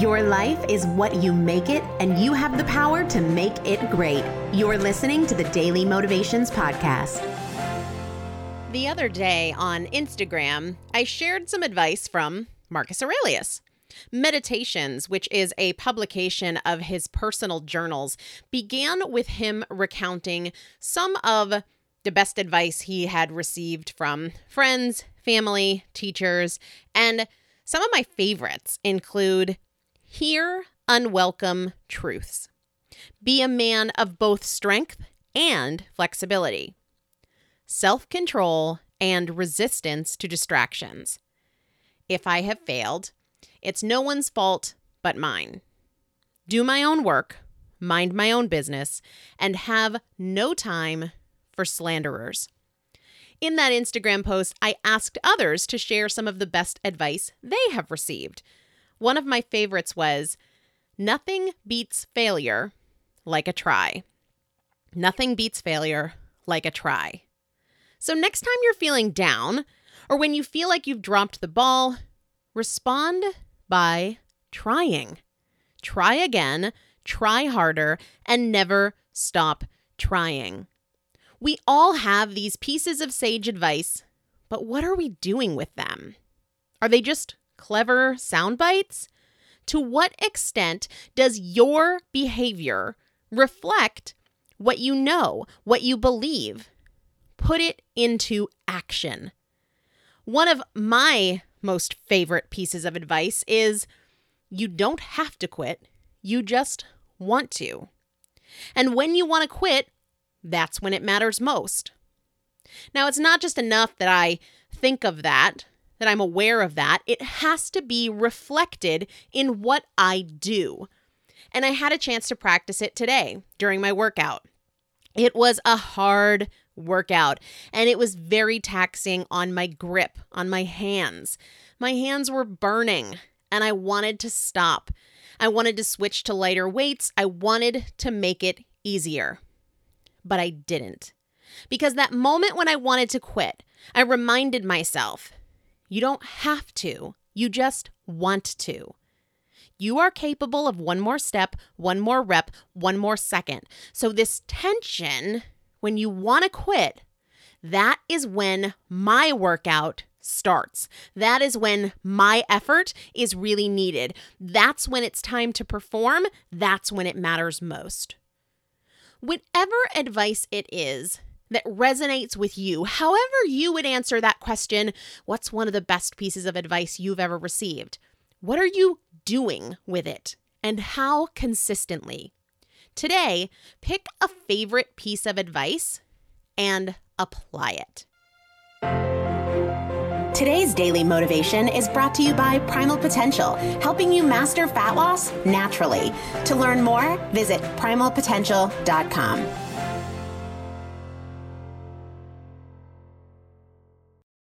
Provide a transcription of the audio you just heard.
Your life is what you make it, and you have the power to make it great. You're listening to the Daily Motivations Podcast. The other day on Instagram, I shared some advice from Marcus Aurelius. Meditations, which is a publication of his personal journals, began with him recounting some of the best advice he had received from friends, family, teachers, and some of my favorites include hear unwelcome truths, be a man of both strength and flexibility, self control and resistance to distractions. If I have failed, it's no one's fault but mine. Do my own work, mind my own business, and have no time for slanderers. In that Instagram post, I asked others to share some of the best advice they have received. One of my favorites was Nothing beats failure like a try. Nothing beats failure like a try. So, next time you're feeling down, or when you feel like you've dropped the ball, respond by trying. Try again, try harder, and never stop trying. We all have these pieces of sage advice, but what are we doing with them? Are they just clever sound bites? To what extent does your behavior reflect what you know, what you believe? Put it into action. One of my most favorite pieces of advice is you don't have to quit, you just want to. And when you want to quit, that's when it matters most. Now, it's not just enough that I think of that, that I'm aware of that. It has to be reflected in what I do. And I had a chance to practice it today during my workout. It was a hard workout and it was very taxing on my grip, on my hands. My hands were burning and I wanted to stop. I wanted to switch to lighter weights. I wanted to make it easier but I didn't. Because that moment when I wanted to quit, I reminded myself you don't have to, you just want to. You are capable of one more step, one more rep, one more second. So, this tension, when you want to quit, that is when my workout starts. That is when my effort is really needed. That's when it's time to perform. That's when it matters most whatever advice it is that resonates with you, however you would answer that question, what's one of the best pieces of advice you've ever received? What are you doing with it? And how consistently? Today, pick a favorite piece of advice and apply it. Today's daily motivation is brought to you by Primal Potential, helping you master fat loss naturally. To learn more, visit primalpotential.com.